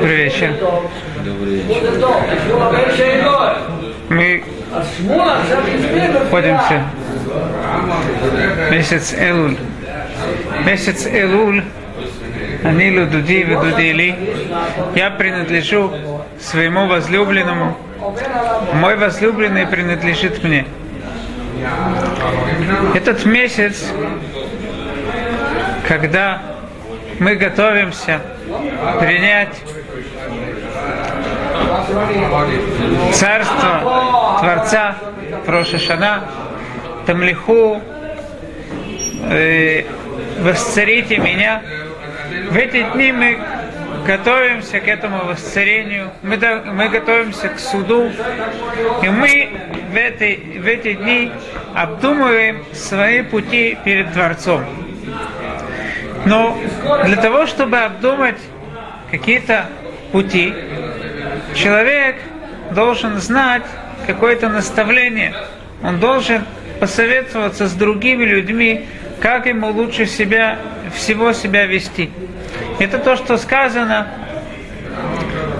Добрый вечер. Добрый вечер. Мы находимся месяц Элуль. Месяц Элуль, Анилу Дуди Ведудили. Я принадлежу своему возлюбленному. Мой возлюбленный принадлежит мне. Этот месяц, когда мы готовимся принять царство Творца Прошишана, Тамлиху, э, восцарите меня. В эти дни мы готовимся к этому восцарению, мы, мы готовимся к суду, и мы в, этой, в эти дни обдумываем свои пути перед Творцом. Но для того, чтобы обдумать какие-то пути, человек должен знать какое-то наставление. Он должен посоветоваться с другими людьми, как ему лучше себя, всего себя вести. Это то, что сказано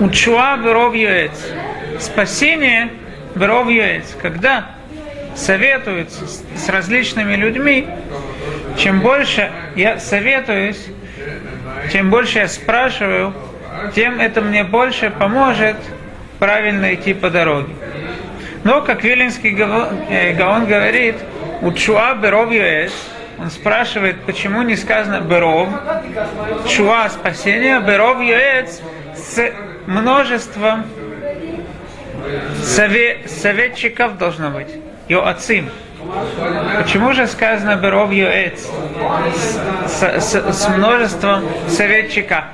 Учуа Беров Спасение Беров Когда советуются с различными людьми, чем больше я советуюсь, чем больше я спрашиваю, тем это мне больше поможет правильно идти по дороге. Но, как Виленский э, Гаон говорит, у Чуа Беров он спрашивает, почему не сказано Беров, Чуа спасение, Беров Юэц с множеством совет, советчиков должно быть, Йоацим. Почему же сказано Беров Юэц с, с, с множеством советчика?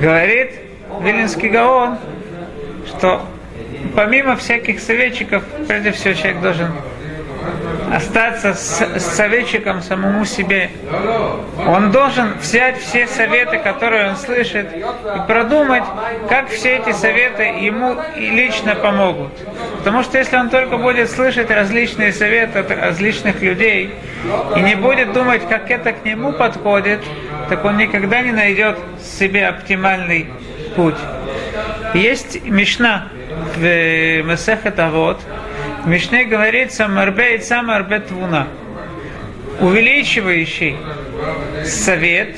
Говорит Вилинский Гаон, что помимо всяких советчиков, прежде всего человек должен остаться с, советчиком самому себе. Он должен взять все советы, которые он слышит, и продумать, как все эти советы ему лично помогут. Потому что если он только будет слышать различные советы от различных людей и не будет думать, как это к нему подходит, так он никогда не найдет себе оптимальный путь. Есть Мишна в Месехет Авод, в Мишне говорится «Марбе и сам марбе твуна», увеличивающий совет,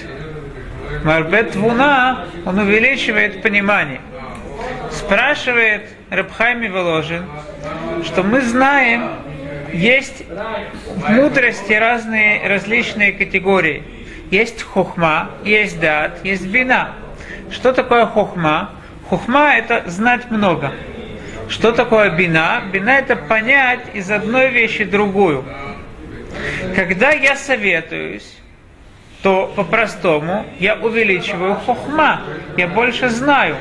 марбе твуна, он увеличивает понимание. Спрашивает Рабхайми Воложин, что мы знаем, есть в мудрости разные различные категории. Есть хохма, есть дат, есть бина. Что такое хохма? Хохма это знать много. Что такое бина? Бина это понять из одной вещи другую. Когда я советуюсь, то по-простому я увеличиваю хохма, я больше знаю.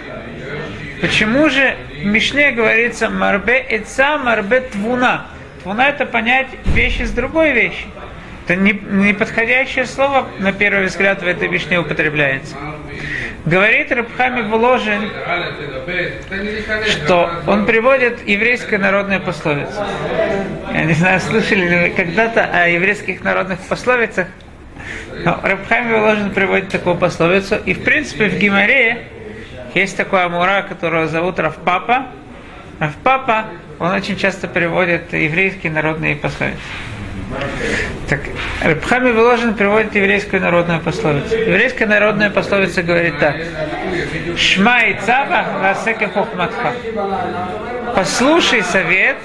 Почему же в Мишне говорится марбе эца, марбе твуна? Твуна это понять вещи с другой вещи. Это неподходящее не слово, на первый взгляд, в этой Мишне употребляется. Говорит Рабхами Воложин, что он приводит еврейское народное пословицу. Я не знаю, слышали ли вы когда-то о еврейских народных пословицах, но Рабхами Воложин приводит такую пословицу. И в принципе в Гимаре есть такой амура, которого зовут Равпапа. Равпапа, он очень часто приводит еврейские народные пословицы. Так, Рабхами Воложин приводит еврейскую народную пословицу. Еврейская народная пословица говорит так. Шма и цава васеке хохматха. Послушай совет,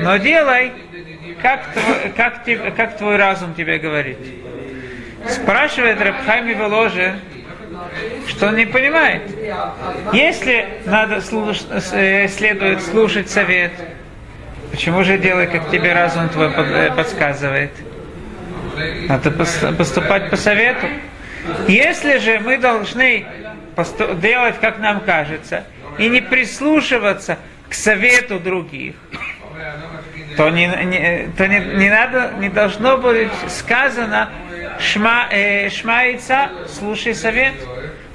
но делай, как твой, как, тебе, как твой разум тебе говорит. Спрашивает Рабхами Воложин, что он не понимает. Если надо слуш, э, следует слушать совет, Почему же делай, как тебе разум твой э, подсказывает? Надо поступать по совету. Если же мы должны делать, как нам кажется, и не прислушиваться к совету других, то не, не, то не, не надо, не должно быть сказано шма, э, шмаица, слушай совет.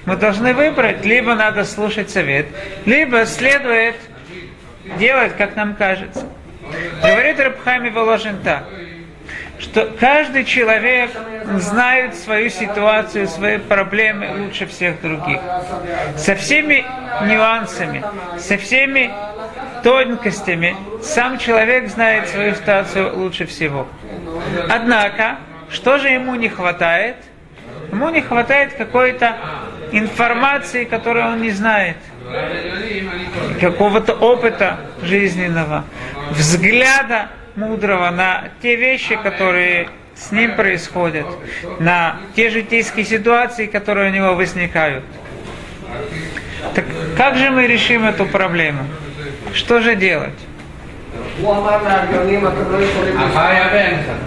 Мы должны выбрать, либо надо слушать совет, либо следует делать, как нам кажется. Говорит Рабхами Воложин так, что каждый человек знает свою ситуацию, свои проблемы лучше всех других. Со всеми нюансами, со всеми тонкостями сам человек знает свою ситуацию лучше всего. Однако, что же ему не хватает? Ему не хватает какой-то информации, которую он не знает какого-то опыта жизненного, взгляда мудрого на те вещи, которые с ним происходят, на те житейские ситуации, которые у него возникают. Так как же мы решим эту проблему? Что же делать?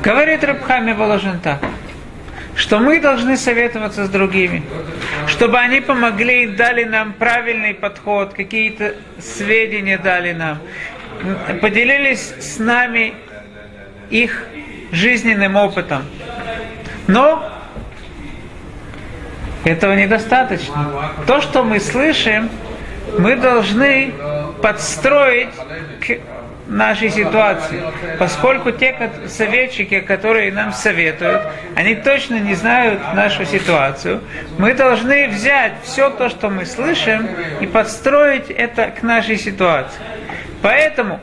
Говорит Рабхами Воложен так, что мы должны советоваться с другими чтобы они помогли и дали нам правильный подход, какие-то сведения дали нам, поделились с нами их жизненным опытом. Но этого недостаточно. То, что мы слышим, мы должны подстроить к нашей ситуации. Поскольку те советчики, которые нам советуют, они точно не знают нашу ситуацию, мы должны взять все то, что мы слышим, и подстроить это к нашей ситуации. Поэтому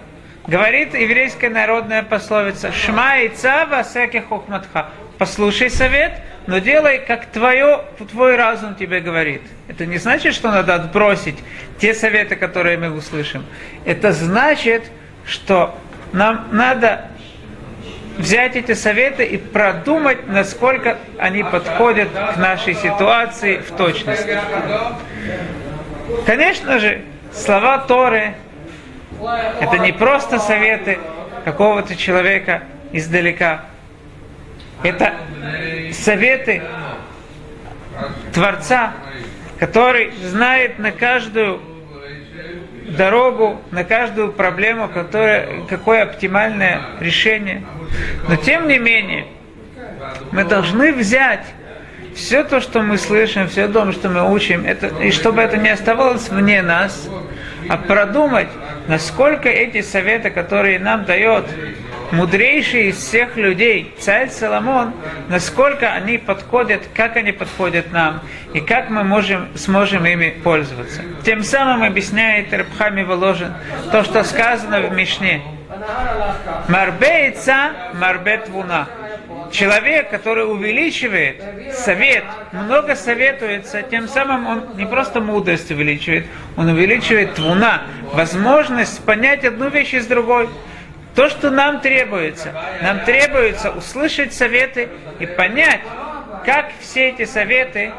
говорит еврейская народная пословица «Шма и цава всяких хухматха» Послушай совет, но делай, как твое, твой разум тебе говорит. Это не значит, что надо отбросить те советы, которые мы услышим. Это значит, что нам надо взять эти советы и продумать, насколько они подходят к нашей ситуации в точности. Конечно же, слова Торы – это не просто советы какого-то человека издалека. Это советы Творца, который знает на каждую дорогу, на каждую проблему, которая, какое оптимальное решение. Но тем не менее, мы должны взять все то, что мы слышим, все то, что мы учим, это, и чтобы это не оставалось вне нас, а продумать, насколько эти советы, которые нам дает мудрейший из всех людей, царь Соломон, насколько они подходят, как они подходят нам, и как мы можем, сможем ими пользоваться. Тем самым объясняет Рабхами Воложин то, что сказано в Мишне. Марбе ица, марбе. Человек, который увеличивает совет, много советуется, тем самым он не просто мудрость увеличивает, он увеличивает твуна, возможность понять одну вещь из другой. То, что нам требуется, нам требуется услышать советы и понять, как все эти советы,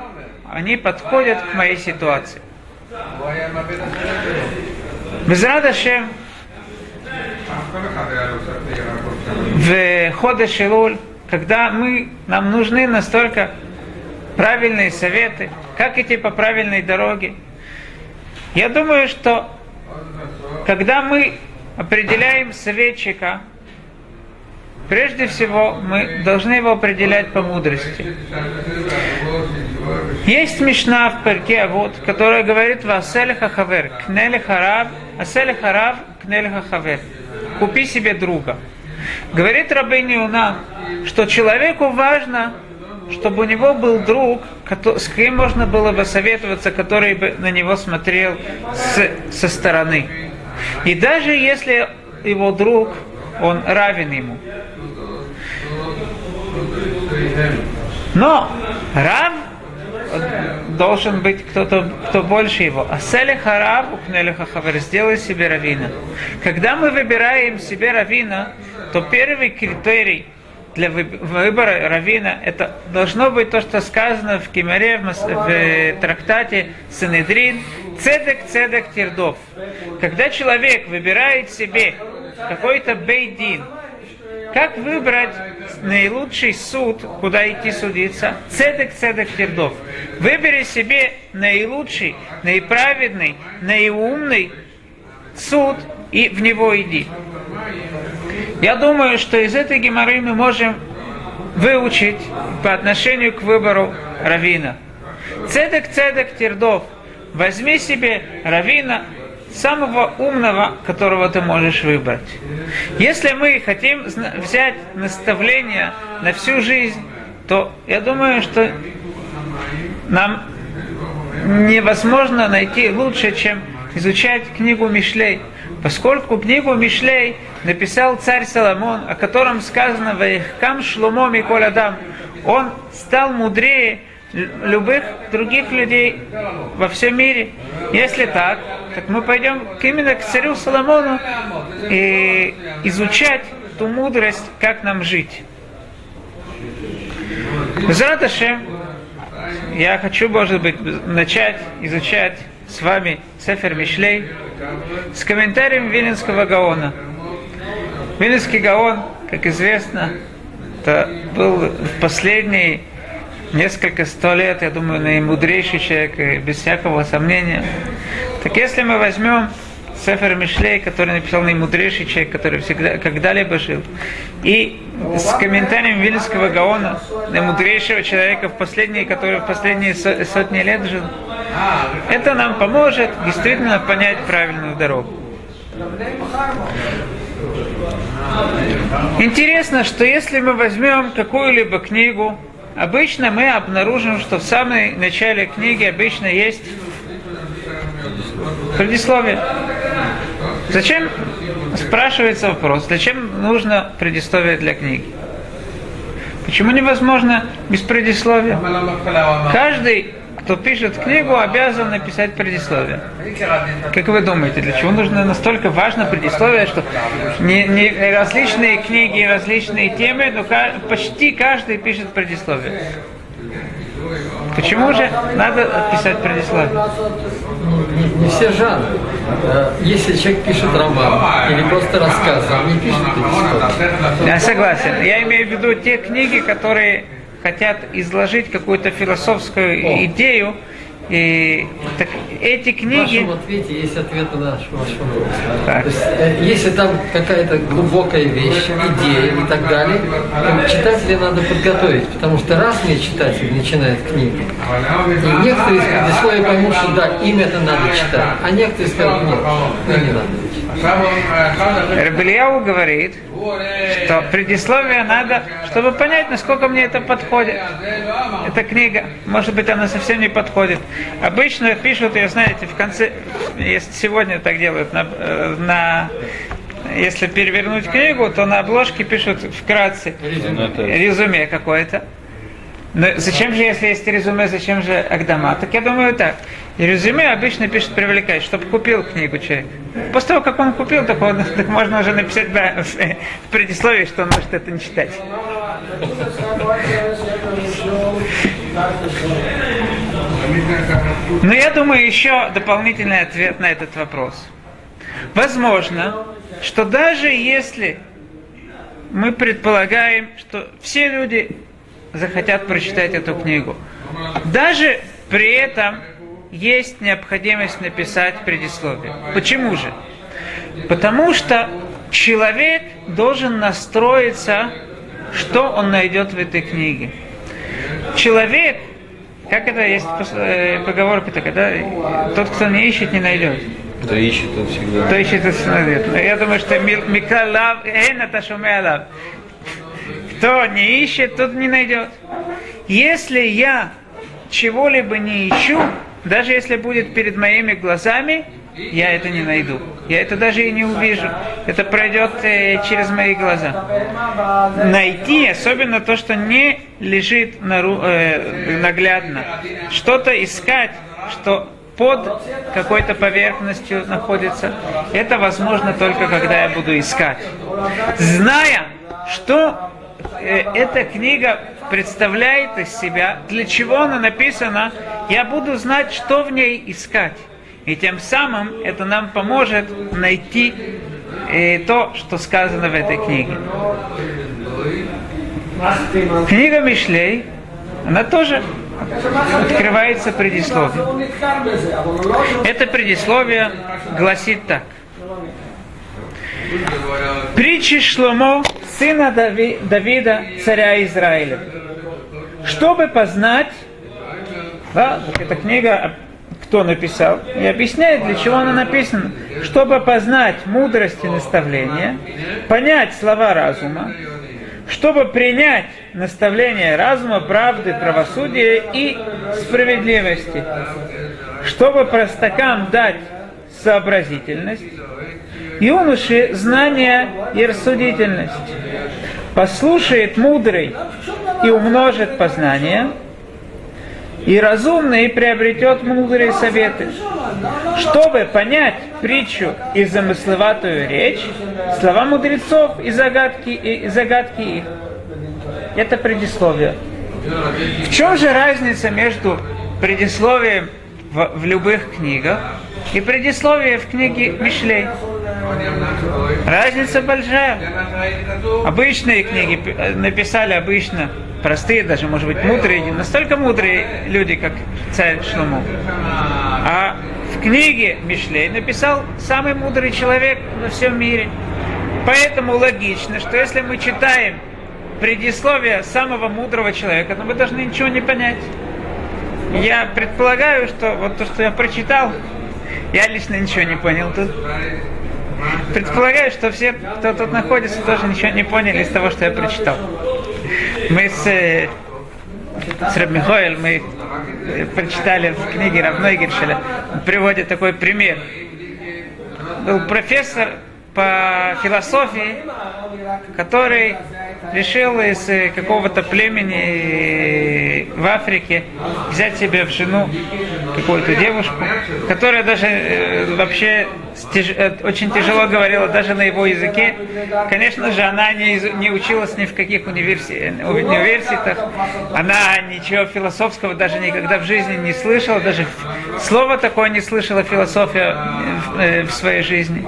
они подходят к моей ситуации. Безрадашем в ходе Шилуль, когда мы, нам нужны настолько правильные советы, как идти по правильной дороге. Я думаю, что когда мы определяем советчика, прежде всего мы должны его определять по мудрости. Есть мешна в перке Авод, которая говорит «Васель хавер, кнель харав, асель харав, кнель хавер». Купи себе друга. Говорит Рабейн Иуна, что человеку важно, чтобы у него был друг, с кем можно было бы советоваться, который бы на него смотрел с, со стороны. И даже если его друг, он равен ему. Но Рав должен быть кто-то, кто больше его. А селиха рав укнелиха хавер, сделай себе равина. Когда мы выбираем себе равина, то первый критерий для выбора равина, это должно быть то, что сказано в Кимаре, в, в трактате Синедрин, цедек, цедек, тирдов. Когда человек выбирает себе какой-то бейдин, как выбрать наилучший суд, куда идти судиться? Цедек, цедек, тирдов. Выбери себе наилучший, наиправедный, наиумный суд и в него иди. Я думаю, что из этой геморры мы можем выучить по отношению к выбору равина. Цедек, цедек, тирдов. Возьми себе равина самого умного, которого ты можешь выбрать. Если мы хотим взять наставление на всю жизнь, то я думаю, что нам невозможно найти лучше, чем изучать книгу Мишлей. Поскольку книгу Мишлей написал царь Соломон, о котором сказано «Ваихкам шлумо Миколь Адам», он стал мудрее лю- любых других людей во всем мире. Если так, так мы пойдем именно к царю Соломону и изучать ту мудрость, как нам жить. Безрат Ашем, я хочу, может быть, начать изучать с вами Сефер Мишлей с комментарием Виленского Гаона. Виленский Гаон, как известно, это был в последние несколько сто лет, я думаю, наимудрейший человек, без всякого сомнения. Так если мы возьмем Сефер Мишлей, который написал наимудрейший человек, который всегда, когда-либо жил, и с комментарием Вильнского Гаона, наимудрейшего человека, в последние, который в последние со- сотни лет жил, это нам поможет действительно понять правильную дорогу. Интересно, что если мы возьмем какую-либо книгу, обычно мы обнаружим, что в самом начале книги обычно есть предисловие. Зачем, спрашивается вопрос, зачем нужно предисловие для книги? Почему невозможно без предисловия? Каждый, кто пишет книгу, обязан написать предисловие. Как вы думаете, для чего нужно настолько важно предисловие, что не, не различные книги, различные темы, но почти каждый пишет предисловие? Почему же надо писать предисловие? Не, не все жанры. Э, Если человек пишет роман или просто рассказ, он не пишет предисловие. Я согласен. Я имею в виду те книги, которые хотят изложить какую-то философскую О. идею. И так, эти В книги... вашем ответе есть ответ на наш ваш вопрос. Так. То есть, э, если там какая-то глубокая вещь, идея и так далее, то читателя надо подготовить, потому что разные читатели начинают книгу. И некоторые из предисловия поймут, что да, им это надо читать, а некоторые скажут, нет, ну не надо. Рабельяу говорит, что предисловие надо, чтобы понять, насколько мне это подходит. Эта книга, может быть, она совсем не подходит. Обычно пишут ее, знаете, в конце, если сегодня так делают, на, на- если перевернуть книгу, то на обложке пишут вкратце резюме какое-то. Но зачем же, если есть резюме, зачем же Агдама? Так я думаю так. И резюме обычно пишут привлекать, чтобы купил книгу человек. После того, как он купил, так, он, так можно уже написать да, в предисловии, что он может это не читать. Но я думаю, еще дополнительный ответ на этот вопрос. Возможно, что даже если мы предполагаем, что все люди захотят прочитать эту книгу, даже при этом есть необходимость написать предисловие. Почему же? Потому что человек должен настроиться, что он найдет в этой книге. Человек, как это есть э, поговорка такая, да? Тот, кто не ищет, не найдет. Кто ищет, тот всегда. Кто ищет, тот всегда найдет. Я думаю, что ми- Микалав, эн это шумеалав. Кто не ищет, тот не найдет. Если я чего-либо не ищу, даже если будет перед моими глазами, я это не найду. Я это даже и не увижу. Это пройдет э, через мои глаза. Найти, особенно то, что не лежит нару- э, наглядно. Что-то искать, что под какой-то поверхностью находится. Это возможно только когда я буду искать. Зная, что эта книга представляет из себя, для чего она написана, я буду знать, что в ней искать. И тем самым это нам поможет найти э, то, что сказано в этой книге. Книга Мишлей, она тоже открывается предисловием. Это предисловие гласит так. Притчи Шломо, сына Дави- Давида, царя Израиля. Чтобы познать, да, эта книга, кто написал, и объясняет, для чего она написана. Чтобы познать мудрость и наставление, понять слова разума, чтобы принять наставление разума, правды, правосудия и справедливости, чтобы простакам дать сообразительность, юноше знания и рассудительность. Послушает мудрый и умножит познание, и разумный приобретет мудрые советы. Чтобы понять притчу и замысловатую речь, слова мудрецов и загадки, и загадки их. Это предисловие. В чем же разница между предисловием в, в любых книгах и предисловием в книге Мишлей? Разница большая. Обычные книги написали обычно простые, даже, может быть, мудрые, не настолько мудрые люди, как царь Шлому. А в книге Мишлей написал самый мудрый человек во всем мире. Поэтому логично, что если мы читаем предисловие самого мудрого человека, то мы должны ничего не понять. Я предполагаю, что вот то, что я прочитал, я лично ничего не понял тут. Предполагаю, что все, кто тут находится, тоже ничего не поняли из того, что я прочитал. Мы с, э, с Рабмихоэль, мы э, прочитали в книге Равной Гершеля, приводит такой пример. Был профессор по философии, который решил из э, какого-то племени в Африке взять себе в жену какую-то девушку, которая даже э, вообще стяж, э, очень тяжело говорила даже на его языке. Конечно же, она не, не училась ни в каких универси, университетах, она ничего философского даже никогда в жизни не слышала, даже слова такое не слышала философия в, в своей жизни.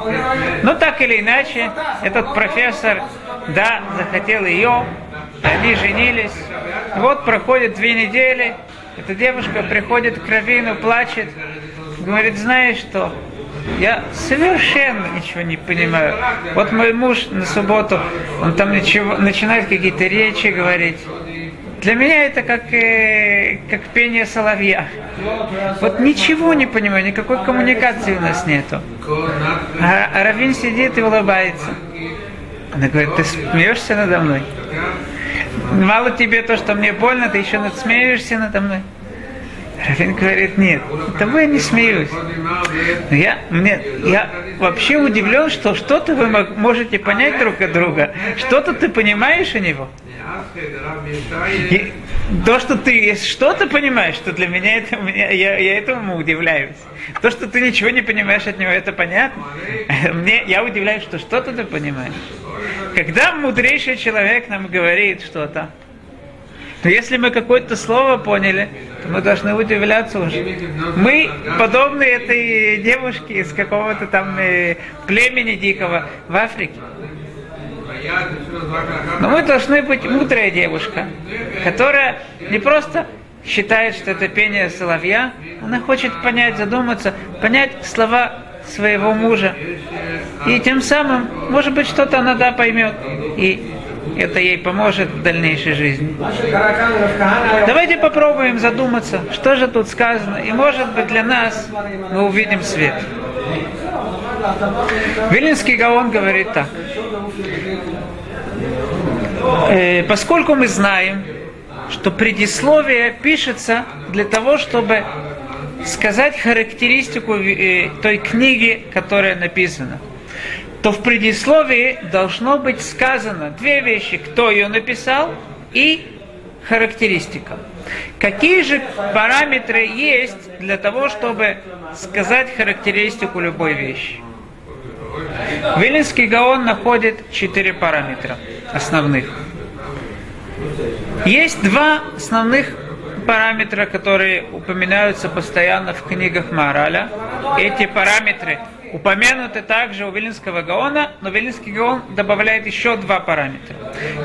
Но так или иначе, этот профессор, да, захотел ее, они женились. Вот проходит две недели, эта девушка приходит к Равину, плачет, говорит, знаешь что, я совершенно ничего не понимаю. Вот мой муж на субботу, он там ничего, начинает какие-то речи говорить. Для меня это как, э, как пение соловья. Вот ничего не понимаю, никакой коммуникации у нас нету. А, а Равин сидит и улыбается. Она говорит, ты смеешься надо мной? Мало тебе то, что мне больно, ты еще надсмеешься надо мной. Равин говорит, нет, тобой я не смеюсь. Я, мне, я вообще удивлен, что что-то вы можете понять друг от друга, что-то ты понимаешь у него. И то, что ты что-то понимаешь, что для меня это, я, я этому удивляюсь. То, что ты ничего не понимаешь от него, это понятно. Мне, я удивляюсь, что что-то ты понимаешь. Когда мудрейший человек нам говорит что-то, но если мы какое-то слово поняли, то мы должны удивляться уже. Мы подобны этой девушке из какого-то там э, племени дикого в Африке. Но мы должны быть мудрая девушка, которая не просто считает, что это пение соловья, она хочет понять, задуматься, понять слова своего мужа. И тем самым, может быть, что-то она да поймет. И это ей поможет в дальнейшей жизни. Давайте попробуем задуматься, что же тут сказано, и может быть для нас мы увидим свет. Вилинский Гаон говорит так. Э, поскольку мы знаем, что предисловие пишется для того, чтобы сказать характеристику э, той книги, которая написана, то в предисловии должно быть сказано две вещи, кто ее написал и характеристика. Какие же параметры есть для того, чтобы сказать характеристику любой вещи? Вилинский Гаон находит четыре параметра основных. Есть два основных параметра, которые упоминаются постоянно в книгах Мараля. Эти параметры упомянуты также у Вилинского Гаона, но Вилинский Гаон добавляет еще два параметра.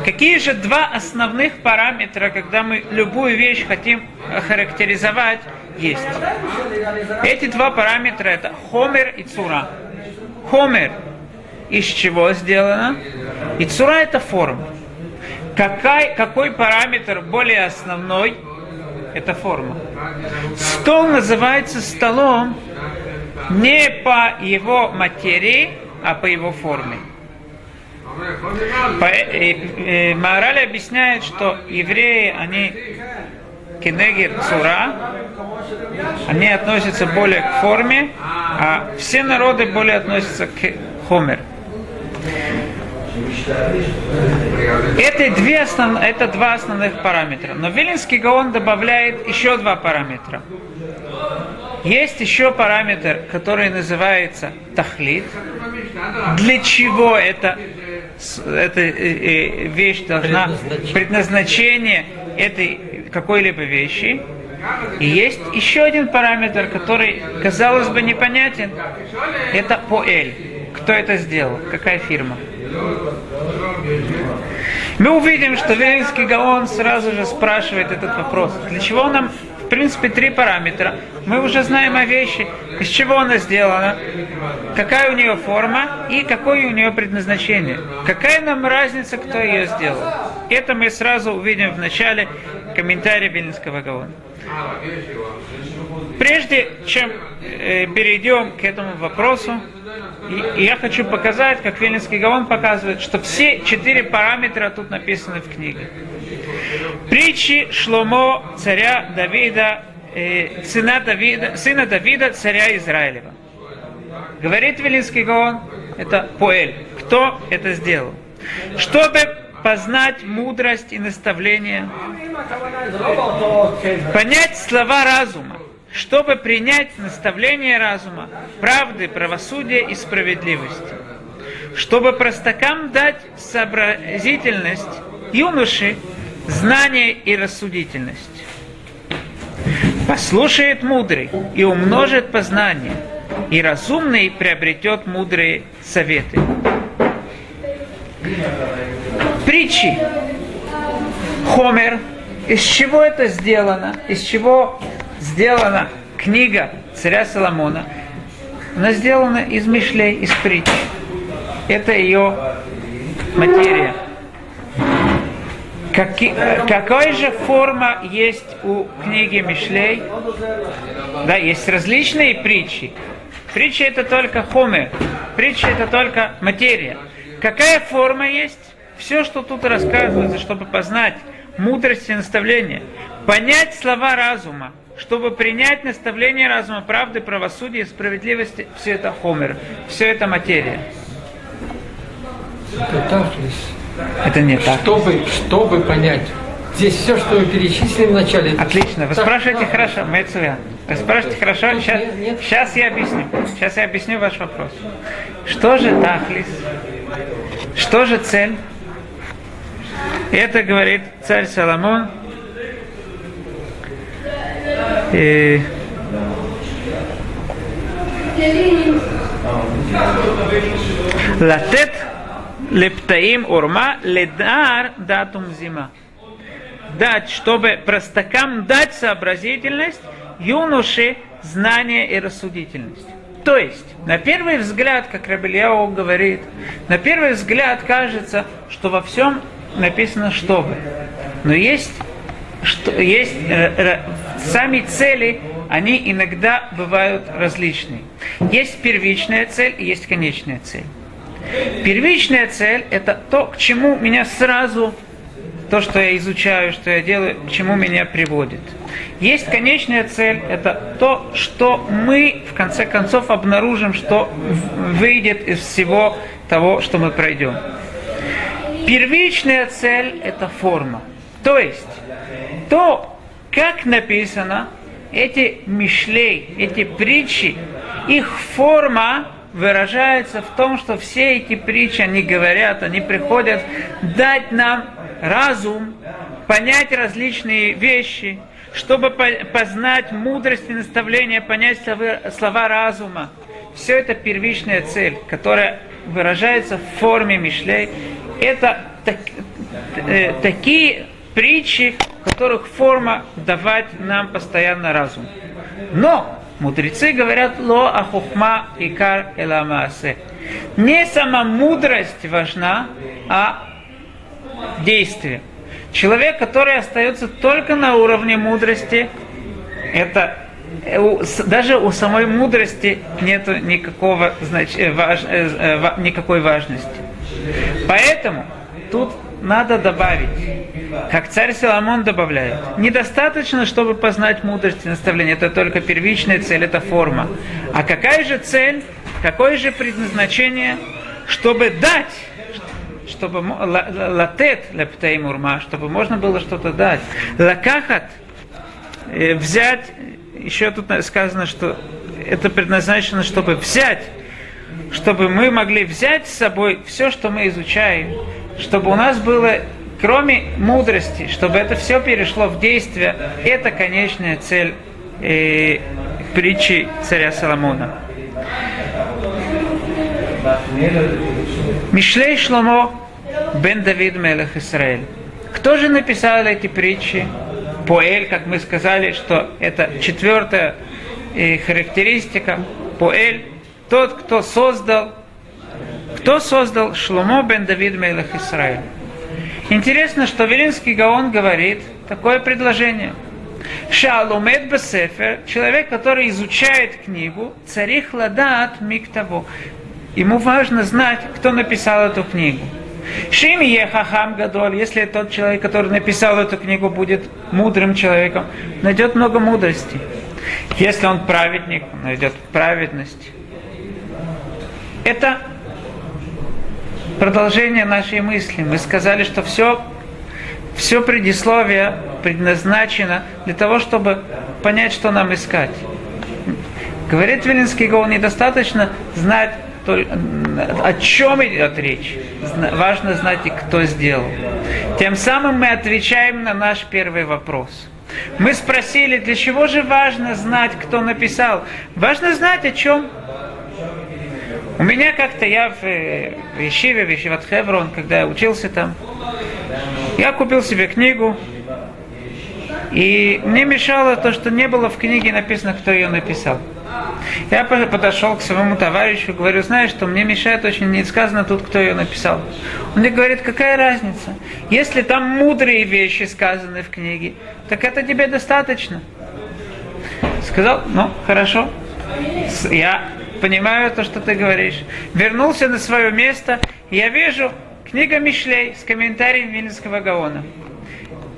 Какие же два основных параметра, когда мы любую вещь хотим характеризовать, есть? Эти два параметра это хомер и цура. Хомер из чего сделано? И цура это форма. Какой, какой параметр более основной? Это форма. Стол называется столом не по его материи, а по его форме. По, э, э, Маораль объясняет, что евреи, они кенегер цура, они относятся более к форме, а все народы более относятся к хомер. Это, две основ... это два основных параметра. Но Вилинский Гаон добавляет еще два параметра. Есть еще параметр, который называется тахлит. Для чего это, эта вещь должна, предназначение этой какой-либо вещи. И есть еще один параметр, который, казалось бы, непонятен. Это поэль. Кто это сделал? Какая фирма? Мы увидим, что Вилинский Гаон сразу же спрашивает этот вопрос. Для чего нам, в принципе, три параметра? Мы уже знаем о вещи, из чего она сделана, какая у нее форма и какое у нее предназначение. Какая нам разница, кто ее сделал? Это мы сразу увидим в начале комментария Вилинского Гаона. Прежде чем э, перейдем к этому вопросу, и, и я хочу показать, как Вильнинский Гаон показывает, что все четыре параметра тут написаны в книге. Притчи Шломо, царя Давида, э, сына, Давида, сына Давида, царя Израилева. Говорит Вилинский Гаон, это Поэль. Кто это сделал? Чтобы познать мудрость и наставление, понять слова разума, чтобы принять наставление разума, правды, правосудия и справедливости, чтобы простакам дать сообразительность, юноши знание и рассудительность. Послушает мудрый и умножит познание, и разумный приобретет мудрые советы. Притчи. Хомер. Из чего это сделано? Из чего сделана книга царя Соломона? Она сделана из мишлей, из притч. Это ее материя. Каки, какая же форма есть у книги Мишлей? Да, есть различные притчи. Притча это только хомер. Притча это только материя. Какая форма есть? Все, что тут рассказывается, чтобы познать мудрость и наставление, понять слова разума, чтобы принять наставление разума, правды, правосудия, справедливости, все это хомер, все это материя. Это так? Это не так. Чтобы, чтобы понять. Здесь все, что вы перечислили в начале. это Отлично. Вы так, спрашиваете да. хорошо, Мецуя. Вы спрашиваете хорошо. Нет, Сейчас, нет. сейчас я объясню. Сейчас я объясню ваш вопрос. Что же тахлис? Что же цель? Это говорит царь Соломон. И... Латет лептаим урма ледар датум зима. Дать, чтобы простакам дать сообразительность, юноше знание и рассудительность. То есть, на первый взгляд, как Рабельяу говорит, на первый взгляд кажется, что во всем написано «чтобы». Но есть, что, есть э, э, сами цели, они иногда бывают различные. Есть первичная цель и есть конечная цель. Первичная цель – это то, к чему меня сразу, то, что я изучаю, что я делаю, к чему меня приводит. Есть конечная цель – это то, что мы, в конце концов, обнаружим, что выйдет из всего того, что мы пройдем. Первичная цель – это форма. То есть, то, как написано, эти мишлей, эти притчи, их форма выражается в том, что все эти притчи, они говорят, они приходят дать нам разум, понять различные вещи, чтобы по- познать мудрость и наставление, понять слова разума. Все это первичная цель, которая выражается в форме мишлей. Это так- э, такие притчи, в которых форма давать нам постоянно разум. Но мудрецы говорят ло ахухма икар эламаасе. Не сама мудрость важна, а действие. Человек, который остается только на уровне мудрости, Это э, даже у самой мудрости нету никакого знач, э, важ- э, никакой важности. Поэтому тут надо добавить, как царь Соломон добавляет, недостаточно, чтобы познать мудрость и наставление, это только первичная цель, это форма. А какая же цель, какое же предназначение, чтобы дать, чтобы латет лептей мурма, чтобы можно было что-то дать. Лакахат, э, взять, еще тут сказано, что это предназначено, чтобы взять, чтобы мы могли взять с собой все, что мы изучаем, чтобы у нас было, кроме мудрости, чтобы это все перешло в действие, это конечная цель э, притчи царя Соломона. Мишлей Шломо бен Давид Мелех Исраэль. Кто же написал эти притчи? Поэль, как мы сказали, что это четвертая э, характеристика. Поэль, тот, кто создал, кто создал Шломо бен Давид Мелех Исраэль. Интересно, что Велинский Гаон говорит такое предложение. Шалумет бесефер, человек, который изучает книгу, царих ладат миктаво. Ему важно знать, кто написал эту книгу. Шим Ехахам Гадоль, если тот человек, который написал эту книгу, будет мудрым человеком, найдет много мудрости. Если он праведник, он найдет праведность. Это продолжение нашей мысли. Мы сказали, что все, все предисловие предназначено для того, чтобы понять, что нам искать. Говорит Вилинский Гол, недостаточно знать, о чем идет речь. Важно знать, и кто сделал. Тем самым мы отвечаем на наш первый вопрос. Мы спросили, для чего же важно знать, кто написал. Важно знать, о чем у меня как-то я в, э, в Ешиве, в Ешиват Хеврон, когда я учился там, я купил себе книгу, и мне мешало то, что не было в книге написано, кто ее написал. Я по- подошел к своему товарищу, говорю, знаешь, что мне мешает очень, не сказано тут, кто ее написал. Он мне говорит, какая разница? Если там мудрые вещи сказаны в книге, так это тебе достаточно. Сказал, ну, хорошо. Я понимаю то, что ты говоришь. Вернулся на свое место, и я вижу книга Мишлей с комментарием Вильнинского Гаона.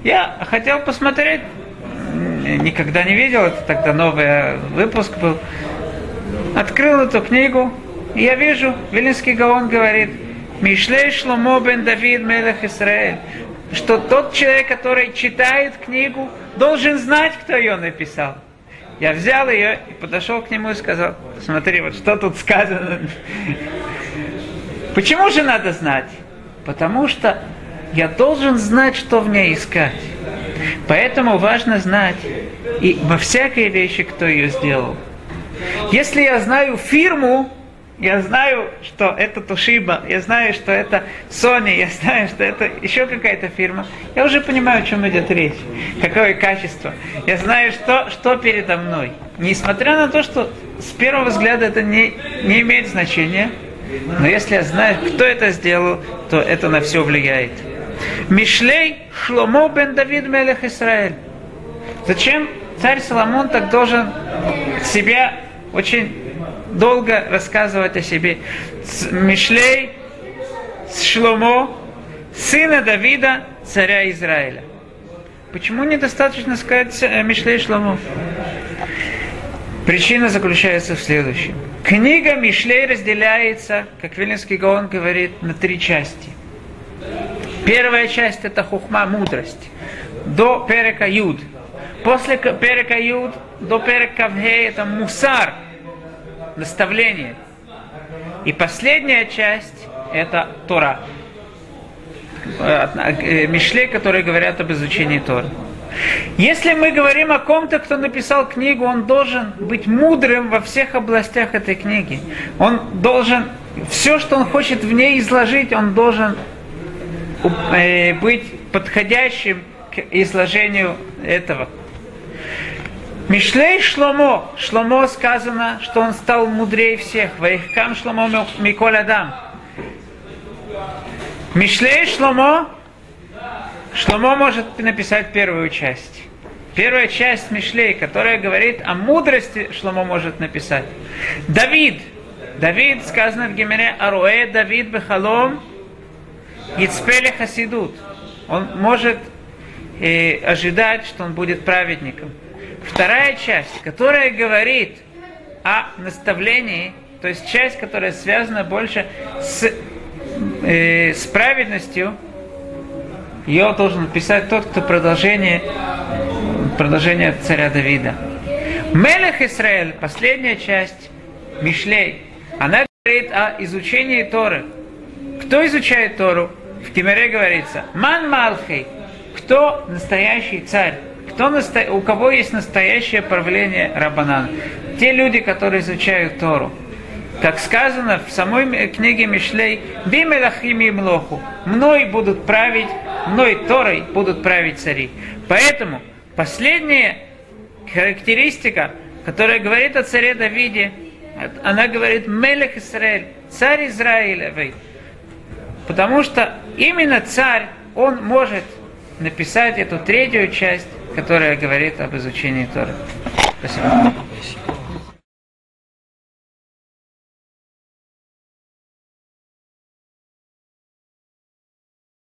Я хотел посмотреть, никогда не видел, это тогда новый э, выпуск был. Открыл эту книгу, и я вижу, Вильнинский Гаон говорит, Мишлей Шломо бен Давид Мелех Исраэль, что тот человек, который читает книгу, должен знать, кто ее написал. Я взял ее и подошел к нему и сказал, смотри, вот что тут сказано. Почему же надо знать? Потому что я должен знать, что в ней искать. Поэтому важно знать и во всякой вещи, кто ее сделал. Если я знаю фирму, я знаю, что это Тушиба, я знаю, что это Sony, я знаю, что это еще какая-то фирма, я уже понимаю, о чем идет речь, какое качество. Я знаю, что, что передо мной. Несмотря на то, что с первого взгляда это не, не имеет значения, но если я знаю, кто это сделал, то это на все влияет. Мишлей Шломо бен Давид Мелех Исраэль. Зачем царь Соломон так должен себя очень долго рассказывать о себе? Мишлей с Шломо, сына Давида, царя Израиля. Почему недостаточно сказать э, Мишлей Шломо? Причина заключается в следующем. Книга Мишлей разделяется, как Вильнинский Гаон говорит, на три части. Первая часть это хухма, мудрость. До перека Юд. После перека Юд до перека Кавгей это мусар, наставление. И последняя часть это Тора. Э, Мишлей, которые говорят об изучении Торы. Если мы говорим о ком-то, кто написал книгу, он должен быть мудрым во всех областях этой книги. Он должен, все, что он хочет в ней изложить, он должен э, быть подходящим к изложению этого. Мишлей Шломо. Шломо сказано, что он стал мудрее всех. Ваихкам Шломо Миколь Адам. Мишлей Шломо. Шломо может написать первую часть. первая часть Мишлей, которая говорит о мудрости, Шломо может написать. Давид. Давид, сказано в Гемере, Аруэ Давид Бехалом, Ицпеле Хасидут. Он может э, ожидать, что он будет праведником. Вторая часть, которая говорит о наставлении, то есть часть, которая связана больше с, э, с праведностью, ее должен писать тот, кто продолжение, продолжение царя Давида. Мелех Израиль, последняя часть, Мишлей, она говорит о изучении Торы. Кто изучает Тору? В Тимере говорится, Ман Малхей, кто настоящий царь? Кто насто... У кого есть настоящее правление Рабанан? Те люди, которые изучают Тору. Как сказано в самой книге Мишлей, «Бимелахим и млоху» «Мной будут править, мной Торой будут править цари». Поэтому последняя характеристика, которая говорит о царе Давиде, она говорит «Мелех Израиль», «Царь Израилевый». Потому что именно царь, он может написать эту третью часть, которая говорит об изучении Торы. Спасибо.